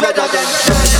Better than better.